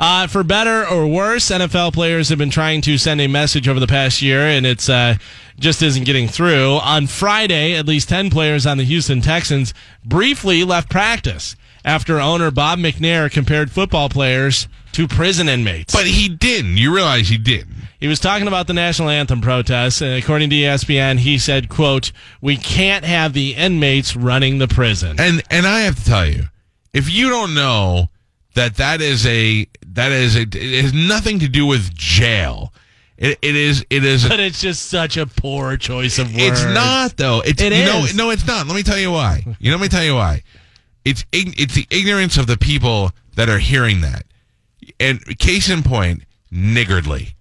Uh, for better or worse, NFL players have been trying to send a message over the past year, and it's uh, just isn't getting through. On Friday, at least 10 players on the Houston Texans briefly left practice after owner Bob McNair compared football players to prison inmates. But he didn't. You realize he didn't. He was talking about the national anthem protests, and according to ESPN, he said, "quote We can't have the inmates running the prison." And and I have to tell you, if you don't know that that is a that is a it has nothing to do with jail. It, it is it is But it's just such a poor choice of words. It's not though. It's It is. no, it's not. Let me tell you why. You know, let me tell you why. It's it's the ignorance of the people that are hearing that. And case in point, niggardly.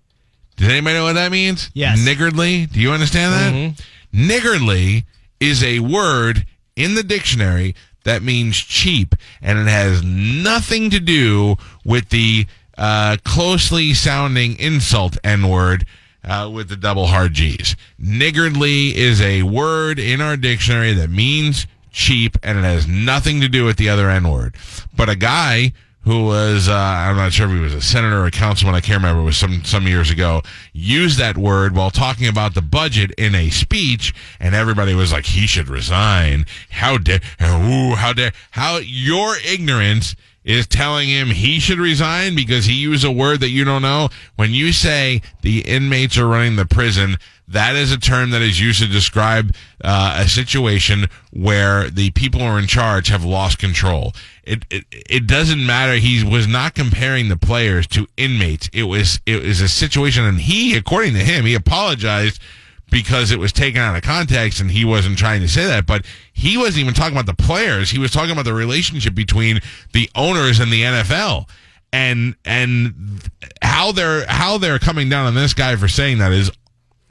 Does anybody know what that means? Yes. Niggardly. Do you understand that? Mm-hmm. Niggardly is a word in the dictionary that means cheap, and it has nothing to do with the uh, closely sounding insult N word uh, with the double hard G's. Niggardly is a word in our dictionary that means cheap, and it has nothing to do with the other N word. But a guy who was uh, I'm not sure if he was a senator or a councilman I can't remember it was some some years ago used that word while talking about the budget in a speech and everybody was like he should resign. How dare ooh, how dare how your ignorance is telling him he should resign because he used a word that you don't know. When you say the inmates are running the prison that is a term that is used to describe uh, a situation where the people who are in charge have lost control. It, it it doesn't matter. He was not comparing the players to inmates. It was it was a situation, and he, according to him, he apologized because it was taken out of context, and he wasn't trying to say that. But he wasn't even talking about the players. He was talking about the relationship between the owners and the NFL and and how they're how they're coming down on this guy for saying that is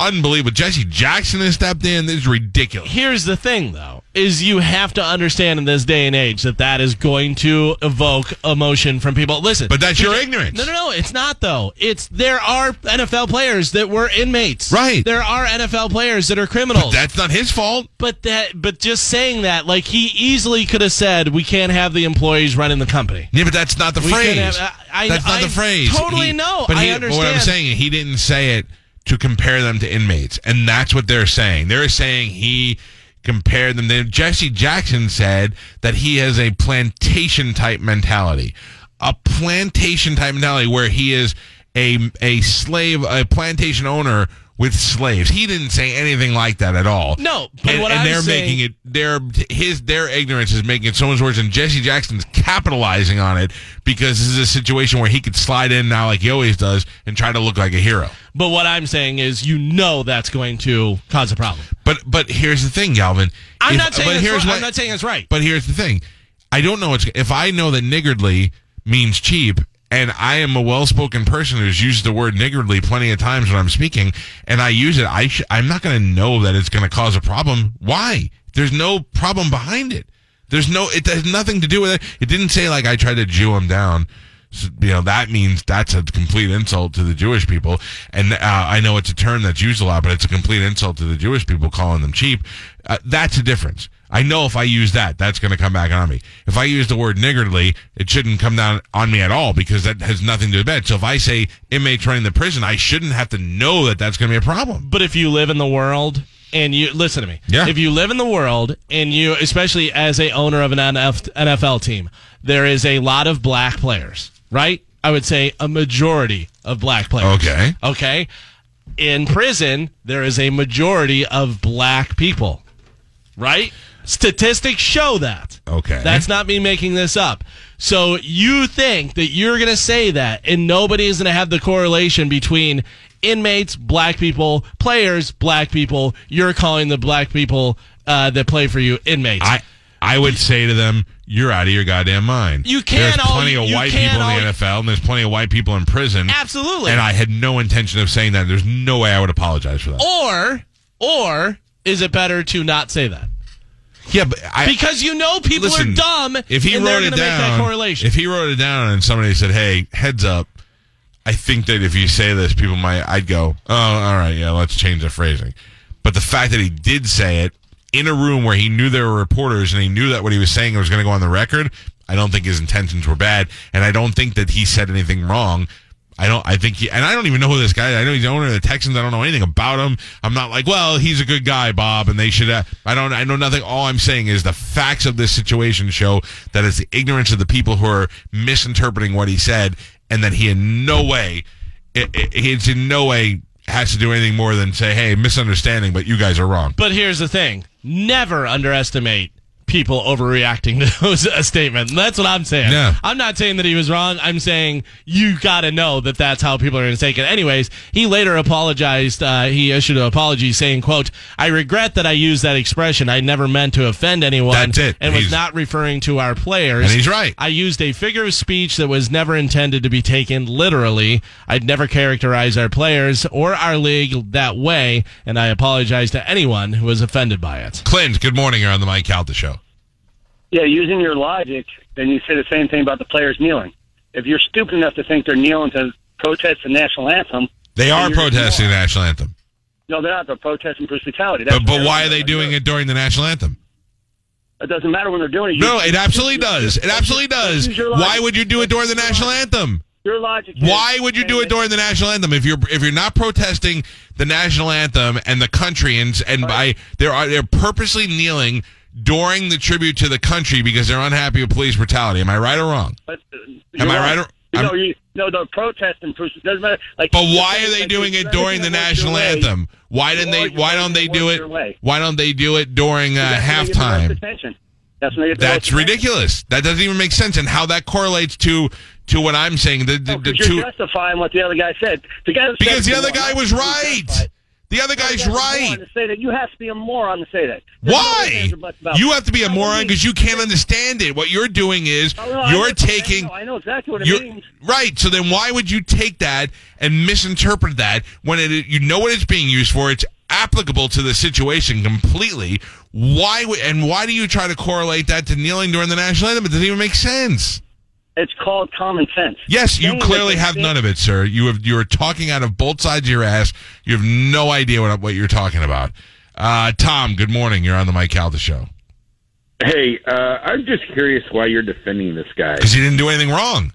unbelievable. Jesse Jackson has stepped in. This is ridiculous. Here's the thing, though, is you have to understand in this day and age that that is going to evoke emotion from people. Listen, But that's your ignorance. No, no, no, it's not though. It's there are NFL players that were inmates. Right. There are NFL players that are criminals. That's not his fault. But that, but just saying that, like he easily could have said, "We can't have the employees running the company." Yeah, but that's not the We phrase. have- uh, I- that's not I the phrase. totally no. But I he, What I'm saying, is he didn't say it to compare them to inmates, and that's what they're saying. They're saying he compared them. Then Jesse Jackson said that he has a plantation type mentality, a plantation type mentality where he is a a slave, a plantation owner with slaves. He didn't say anything like that at all. No, but and, what and I'm they're saying- making it their his their ignorance is making it so much worse and Jesse Jackson's capitalizing on it because this is a situation where he could slide in now like he always does and try to look like a hero. But what I'm saying is, you know, that's going to cause a problem. But but here's the thing, Galvin. I'm If- not saying but here's right. what- I'm not saying it's right. But here's the thing. I don't know what's if I know that niggardly means cheap and I am a well-spoken person who's used the word niggardly plenty of times when I'm speaking and I use it I sh- I'm not going to know that it's going to cause a problem. Why? There's no problem behind it. There's no it has nothing to do with it. It didn't say like I tried to Jew him down. So, you know that means that's a complete insult to the Jewish people, and uh, I know it's a term that's used a lot, but it's a complete insult to the Jewish people calling them cheap. Uh, that's a difference. I know if I use that, that's going to come back on me. If I use the word niggardly, it shouldn't come down on me at all because that has nothing to do with it. So if I say inmates running the prison, I shouldn't have to know that that's going to be a problem. But if you live in the world and you listen to me, Yeah. if you live in the world and you, especially as a owner of an NFL team, there is a lot of black players, right? I would say a majority of black players. Okay. Okay. In prison, there is a majority of black people, right? Statistics show that. Okay. That's not me making this up. So you think that you're going to say that and nobody is going to have the correlation between inmates, black people, players, black people. You're calling the black people uh, that play for you inmates. I I would say to them, "You're out of your goddamn mind." You can't There's all- plenty of white people in the NFL, and there's plenty of white people in prison. Absolutely. And I had no intention of saying that. There's no way I would apologize for that. or or is it better to not say that? Yeah, but I, Because you know people listen, are dumb. If he and wrote it gonna make that down, correlation. if he wrote it down and somebody said, "Hey, heads up," I think that if you say this, people might. I'd go, "Oh, all right, yeah, let's change the phrasing." But the fact that he did say it in a room where he knew there were reporters and he knew that what he was saying was going to go on the record, I don't think his intentions were bad, and I don't think that he said anything wrong. I don't. I think he, and I don't even know who this guy. is. I know he's the owner of the Texans. I don't know anything about him. I'm not like, well, he's a good guy, Bob, and they should. Uh, I don't. I know nothing. All I'm saying is the facts of this situation show that it's the ignorance of the people who are misinterpreting what he said, and that he in no way, it, it, in no way has to do anything more than say, hey, misunderstanding, but you guys are wrong. But here's the thing: never underestimate people overreacting to those, a statement. That's what I'm saying. Yeah. I'm not saying that he was wrong. I'm saying you got to know that that's how people are going to take it. Anyways, he later apologized. Uh, he issued an apology saying, "quote I regret that I used that expression. I never meant to offend anyone. That's it. and was not referring to our players. And he's right. I used a figure of speech that was never intended to be taken literally. I'd never characterize our players or our league that way, and I apologize to anyone who was offended by it. Clint, good morning. You're on the Mike Calta show. Yeah, using your logic, then you say the same thing about the players kneeling. If you're stupid enough to think they're kneeling to protest the national anthem, They are protesting the national anthem, no, they're not. They're protesting police brutality. That's but, but why are they're doing it during the national anthem? It doesn't matter when they're doing it. No, it absolutely does. It absolutely does. Use your logic. Why would you do it during the national anthem? Your logic. is- Why would you do it during the national anthem if you're if you're not protesting the national anthem and the country and and by they're they're purposely kneeling during the tribute to the country because they're unhappy with police brutality? Am I right or wrong? But, uh, Am I right or- You know, you, no, they're protesting. Bruce. It doesn't matter. Like, But why are they like, doing it during the everything that works national anthem? Why didn't they? Why don't they do it? Why don't they do it during uh, That's when they get the most halftime? That's when they get the That's ridiculous. That doesn't even make sense. And how that correlates to to what I'm saying. The, the, No, the 'cause two you're justifying what the other guy said. The guy because the other guy was You're right. The other guy's right. To say that you have to be a moron to say that. There's Why? ifs, ands, or buts about You have to be a moron because you can't understand it. What you're doing is oh, No, no, you're saying. taking. I know exactly what it means. right. So then why would you take that and misinterpret that when it you know what it's being used for? It's applicable to the situation completely. Why and why do you try to correlate that to kneeling during the national anthem? It doesn't even make sense. It's called common sense. Yes, you Saying clearly that have they- none of it, sir. You have you're talking out of both sides of your ass. You have no idea what what you're talking about. Uh, Tom, good morning. You're on the Mike Calta show Hey, uh, I'm just curious why you're defending this guy. because he didn't do anything wrong.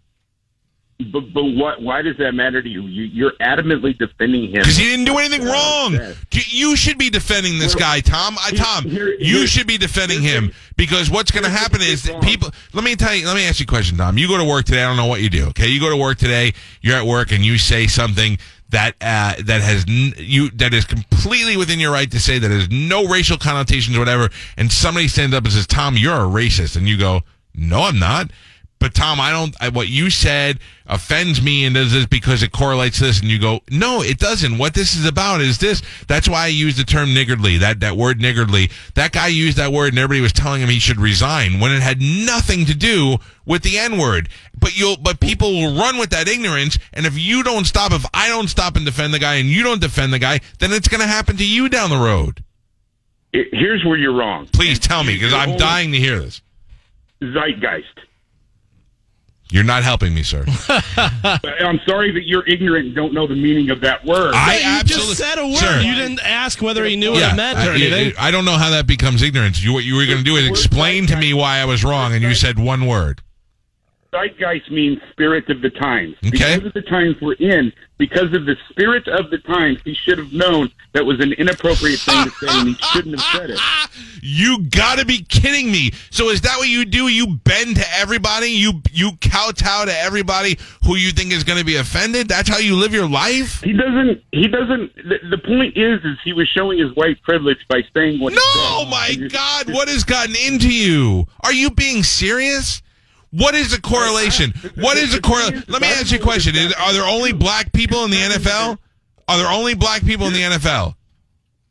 But but what? Why does that matter to you? you you're adamantly defending him Because he didn't do anything wrong. You should be defending this guy, Tom. Uh, Tom, you should be defending him because what's going to happen is people. Let me tell you. Let me ask you a question, Tom. You go to work today. I don't know what you do. Okay, you go to work today. You're at work and you say something that uh, that has n- you that is completely within your right to say that has no racial connotations or whatever. And somebody stands up and says, "Tom, you're a racist," and you go, "No, I'm not." But Tom, I don't. I, what you said offends me, and does this because it correlates to this. And you go, no, it doesn't. What this is about is this. That's why I use the term niggardly. That that word niggardly. That guy used that word, and everybody was telling him he should resign when it had nothing to do with the N word. But you'll, but people will run with that ignorance. And if you don't stop, if I don't stop and defend the guy, and you don't defend the guy, then it's going to happen to you down the road. It- here's where you're wrong. Please tell me, because I'm dying to hear this. Zeitgeist. You're not helping me, sir. I'm sorry that you're ignorant and don't know the meaning of that word. I you absolutely just said a word. Sir. You didn't ask whether he knew what it meant or I, anything. I don't know how that becomes ignorance. You, what you were going to do is explain to me why I was wrong, and you said one word. Zeitgeist means spirit of the times. Okay. Because of the times we're in, because of the spirit of the times, he should have known that was an inappropriate thing to say, and he shouldn't have said it. You got to be kidding me. So is that what you do? You bend to everybody. You you kowtow to everybody who you think is going to be offended. That's how you live your life. He doesn't. He doesn't. The, the point is, is he was showing his white privilege by saying what. he No, my God, what has gotten into you? Are you being serious? What is the correlation? What is the correlation? Let me ask you a question. Is, are there only black people in the NFL? Are there only black people in the NFL?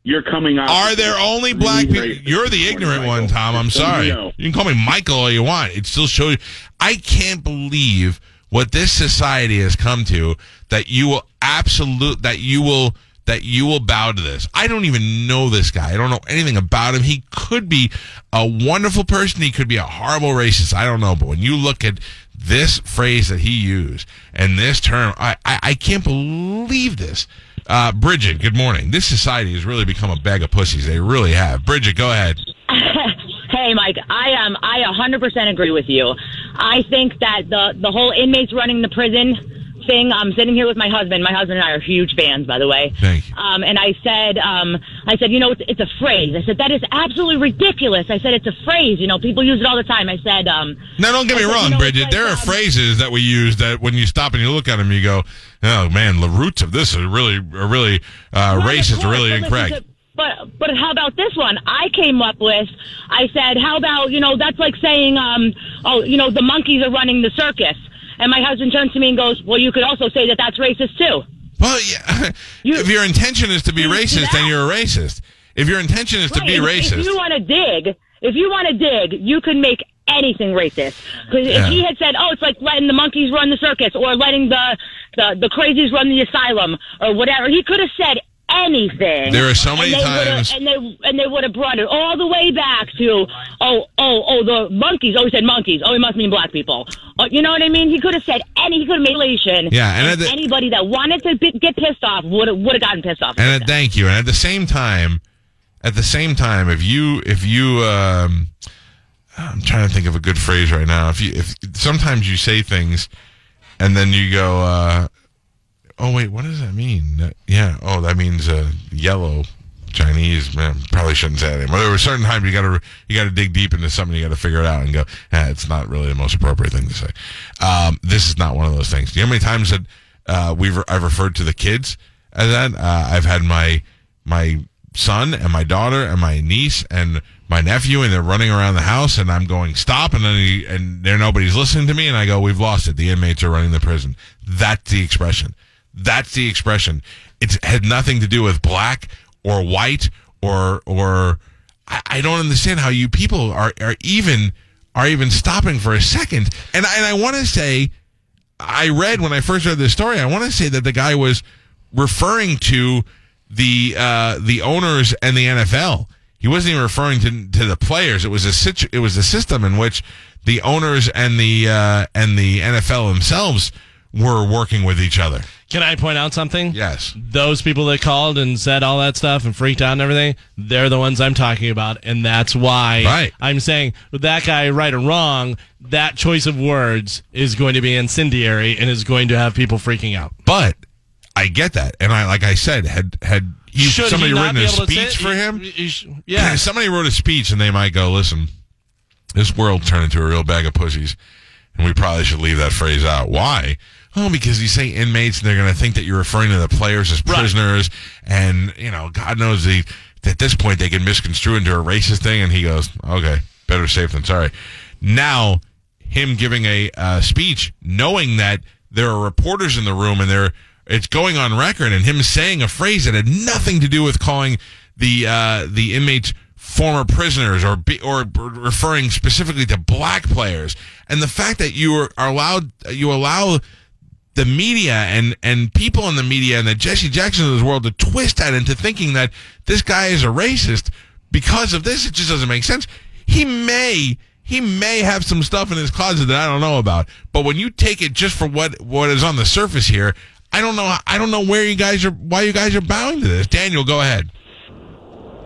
You're coming off. Are there only black people? You're the ignorant one, Tom. I'm sorry. you. You can call me Michael all you want. It still shows. I can't believe what this society has come to that you will absolute that you will that you will bow to this. I don't even know this guy. I don't know anything about him. He could be a wonderful person. He could be a horrible racist. I don't know. But when you look at this phrase that he used and this term, I, I, I can't believe this. Uh, Bridget, good morning. This society has really become a bag of pussies. They really have. Bridget, go ahead. hey, Mike, I um, I 100% agree with you. I think that the the whole inmates running the prison thing. I'm sitting here with my husband. My husband and I are huge fans, by the way. Thank you. Um, and I said, um, I said, you know, it's, it's a phrase. I said that is absolutely ridiculous. I said it's a phrase. You know, people use it all the time. I said, um, Now, don't get me said, wrong, you know, Bridget. it's there are um, phrases that we use that when you stop and you look at them, you go, "Oh man, the roots of this are really, are really uh, of racist, really but incorrect." to- But but how about this one? I came up with. I said, how about you know that's like saying, um, oh, you know the monkeys are running the circus, and my husband turns to me and goes, well, you could also say that that's racist too. Well, yeah. You- if your intention is to be racist, then you're a racist. If your intention is to be if, racist, If you want to dig, if you want to dig, you can make anything racist. Because Yeah. if he had said, "Oh, it's like letting the monkeys run the circus," or letting the the, the crazies run the asylum, or whatever, he could have said anything. There are so many and times- and they and they would have brought it all the way back to, oh, oh, oh, the monkeys. Oh, he said monkeys. Oh, he must mean black people. Oh, you know what I mean? He could have said any. He could have made relation. Yeah, and at the- anybody that wanted to be, get pissed off would have would have gotten pissed off. and at, thank you. And at the same time, at the same time, if you, if you, um, I'm trying to think of a good phrase right now. If you, if sometimes you say things, and then you go, uh, oh wait, what does that mean? Yeah, oh that means uh, yellow. Chinese man probably shouldn't say that anymore. There were certain times you got to you got to dig deep into something. You got to figure it out and go. Eh, it's not really the most appropriate thing to say. Um, this is not one of those things. Do you know how many times that uh, we've I've referred to the kids as that? Uh, I've had my my son and my daughter and my niece and my nephew and they're running around the house and I'm going stop and then he, and there nobody's listening to me and I go we've lost it. The inmates are running the prison. That's the expression. That's the expression. It had nothing to do with black or white or or I, I don't understand how you people are are even are even stopping for a second. And and I want to say I read when I first read this story. I want to say that the guy was referring to the uh, the owners and the NFL. He wasn't even referring to to the players. It was a situ- it was a system in which the owners and the uh, and the NFL themselves were working with each other. Can I point out something? Yes. Those people that called and said all that stuff and freaked out and everything, they're the ones I'm talking about. And that's why Right. I'm saying that guy, right or wrong, that choice of words is going to be incendiary and is going to have people freaking out. But I get that, and I like I said, had had you, Should somebody written a speech for him, he- he sh- yeah. somebody wrote a speech, and they might go, "Listen, this world turned into a real bag of pussies, and we probably should leave that phrase out." Why? Oh, because you say inmates, and they're going to think that you're referring to the players as Right. prisoners, and you know, God knows the at this point they can misconstrue into a racist thing. And he goes, "Okay, better safe than sorry." Now, him giving a uh, speech, knowing that there are reporters in the room, and they're it's going on record, and him saying a phrase that had nothing to do with calling the uh, the inmates former prisoners or be, or referring specifically to black players, and the fact that you are allowed you allow the media and and people in the media and the Jesse Jackson of this world to twist that into thinking that this guy is a racist because of this. It just doesn't make sense. He may he may have some stuff in his closet that I don't know about, but when you take it just for what what is on the surface here, I don't know. I don't know where you guys are. Why you guys are bowing to this? Daniel, go ahead.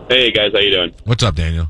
Hey guys, how you doing? What's up, Daniel?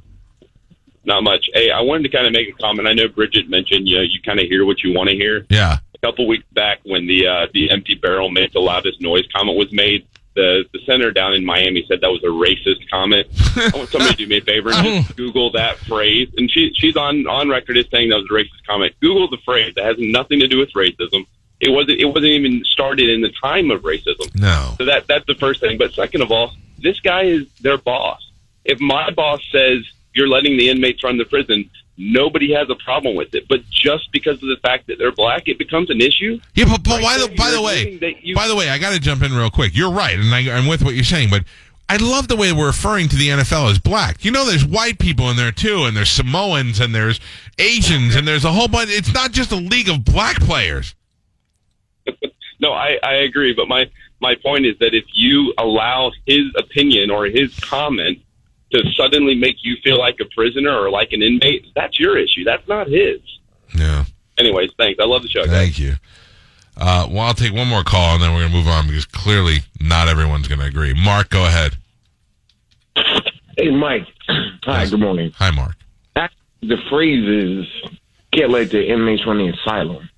Not much. Hey, I wanted to kind of make a comment. I know Bridget mentioned you know you kind of hear what you want to hear. Yeah. A couple weeks back, when the uh, the empty barrel makes the loudest noise comment was made, the the senator down in Miami said that was a racist comment. I want somebody to do me a favor and just Google that phrase. And she she's on on record as saying that was a racist comment. Google the phrase. That has nothing to do with racism. It wasn't it wasn't even started in the time of racism. No. So that that's the first thing. But second of all, this guy is their boss. If my boss says you're letting the inmates run the prison, nobody has a problem with it. But just because of the fact that they're black, it becomes an issue. Yeah, but, but the, by the way, you- by the way, I got to jump in real quick. You're right, and I, I'm with what you're saying, but I love the way we're referring to the NFL as black. You know, there's white people in there too, and there's Samoans, and there's Asians, and there's a whole bunch. It's not just a league of black players. No, I, I agree. But my my point is that if you allow his opinion or his comment to suddenly make you feel like a prisoner or like an inmate, that's your issue. That's not his. Yeah, Anyways, thanks. I love the show. Guys. thank you. Uh, well, I'll take one more call, and then we're gonna move on because clearly not everyone's gonna agree. Mark, go ahead. Hey, Mike. Hi, good morning. Hi, Mark. The phrase is can't let the inmates run the asylum.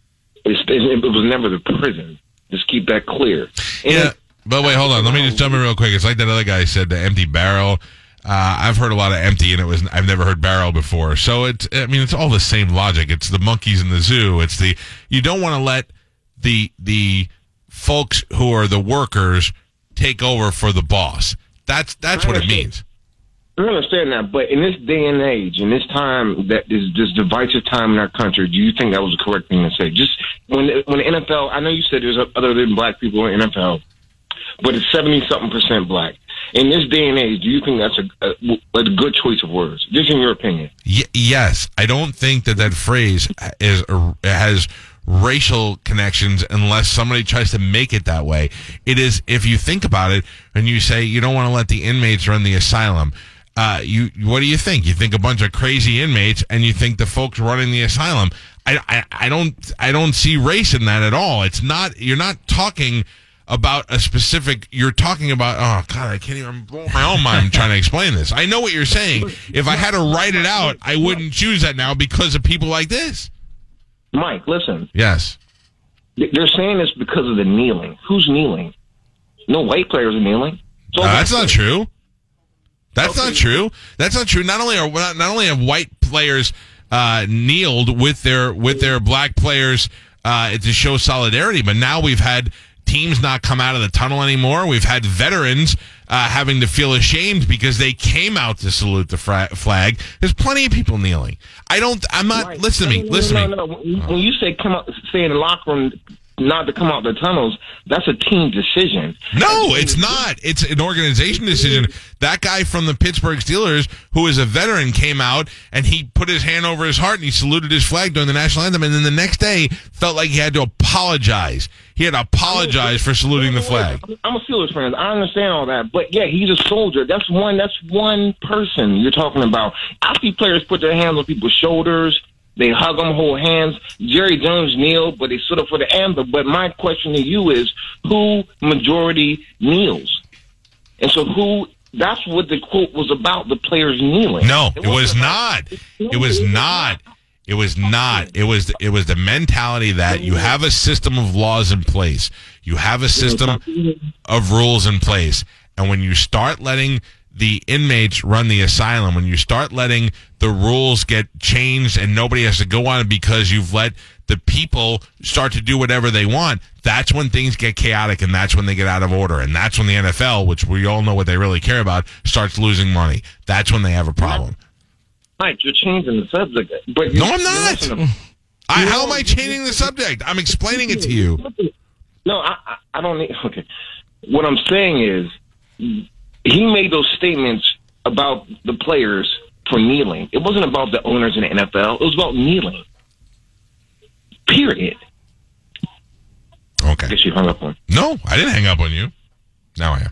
It's, it, it was never the prison. Just keep that clear. And Yeah. But wait, hold on. Let me just jump in real quick. It's like that other guy said, the empty barrel. Uh, I've heard a lot of empty, and it was I've never heard barrel before. So it's I mean it's all the same logic. It's the monkeys in the zoo. It's the you don't want to let the the folks who are the workers take over for the boss. That's that's what it means. I understand that, but in this day and age, in this time that is this divisive time in our country, do you think that was the correct thing to say? Just when when the NFL, I know you said there's other than black people in NFL, but it's seventy something percent black. In this day and age, do you think that's a, a, a good choice of words? Just in your opinion. Y- yes, I don't think that that phrase is has racial connections unless somebody tries to make it that way. It is if you think about it and you say you don't want to let the inmates run the asylum. Uh, you what do you think? You think a bunch of crazy inmates, and you think the folks running the asylum. I, I, I don't I don't see race in that at all. It's not you're not talking about a specific you're talking about oh god i can't even I'm blowing my own mind trying to explain this. I know what you're saying. If i had to write it out i wouldn't choose that now because of people like this. Mike, listen, yes. They're saying this because of the kneeling. Who's kneeling? No white players are kneeling. So Uh, that's not true. That's not true. That's not true. Not only are not, not only have white players uh, kneeled with their with their black players uh, to show solidarity but now we've had teams not come out of the tunnel anymore we've had veterans uh, having to feel ashamed because they came out to salute the fra- flag there's plenty of people kneeling i don't i'm not Right. listen to me No, no, listen no, to me no, no. When you- say come out, stay in the locker room, not to come out the tunnels, that's a team decision. No, it's not. It's an organization decision. That guy from the Pittsburgh Steelers, who is a veteran, came out and he put his hand over his heart and he saluted his flag during the national anthem. And then the next day, felt like he had to apologize. He had to apologize for saluting the flag. I'm a Steelers fan. I understand all that, but yeah, he's a soldier. That's one. That's one person you're talking about. I see players put their hands on people's shoulders. They hug them, hold hands. Jerry Jones kneel, but they stood up for the anthem. But my question to you is, who majority kneels? And so who? That's what the quote was about. The players kneeling. No, it was wasn't not. It was not. It was not. It was. It was the mentality that you have a system of laws in place. You have a system of rules in place, and when you start letting the inmates run the asylum, when you start letting the rules get changed and nobody has to go on it because you've let the people start to do whatever they want, that's when things get chaotic and that's when they get out of order. And that's when the NFL, which we all know what they really care about, starts losing money. That's when they have a problem. Mike, you're changing the subject. But No, I'm not. I, how am I changing the subject? I'm explaining it to you. No, I, I, I don't need. Okay, what I'm saying is, he made those statements about the players for kneeling. It wasn't about the owners in the NFL. It was about kneeling. Period. I Okay. guess you hung up on. No, I didn't hang up on you. Now I am.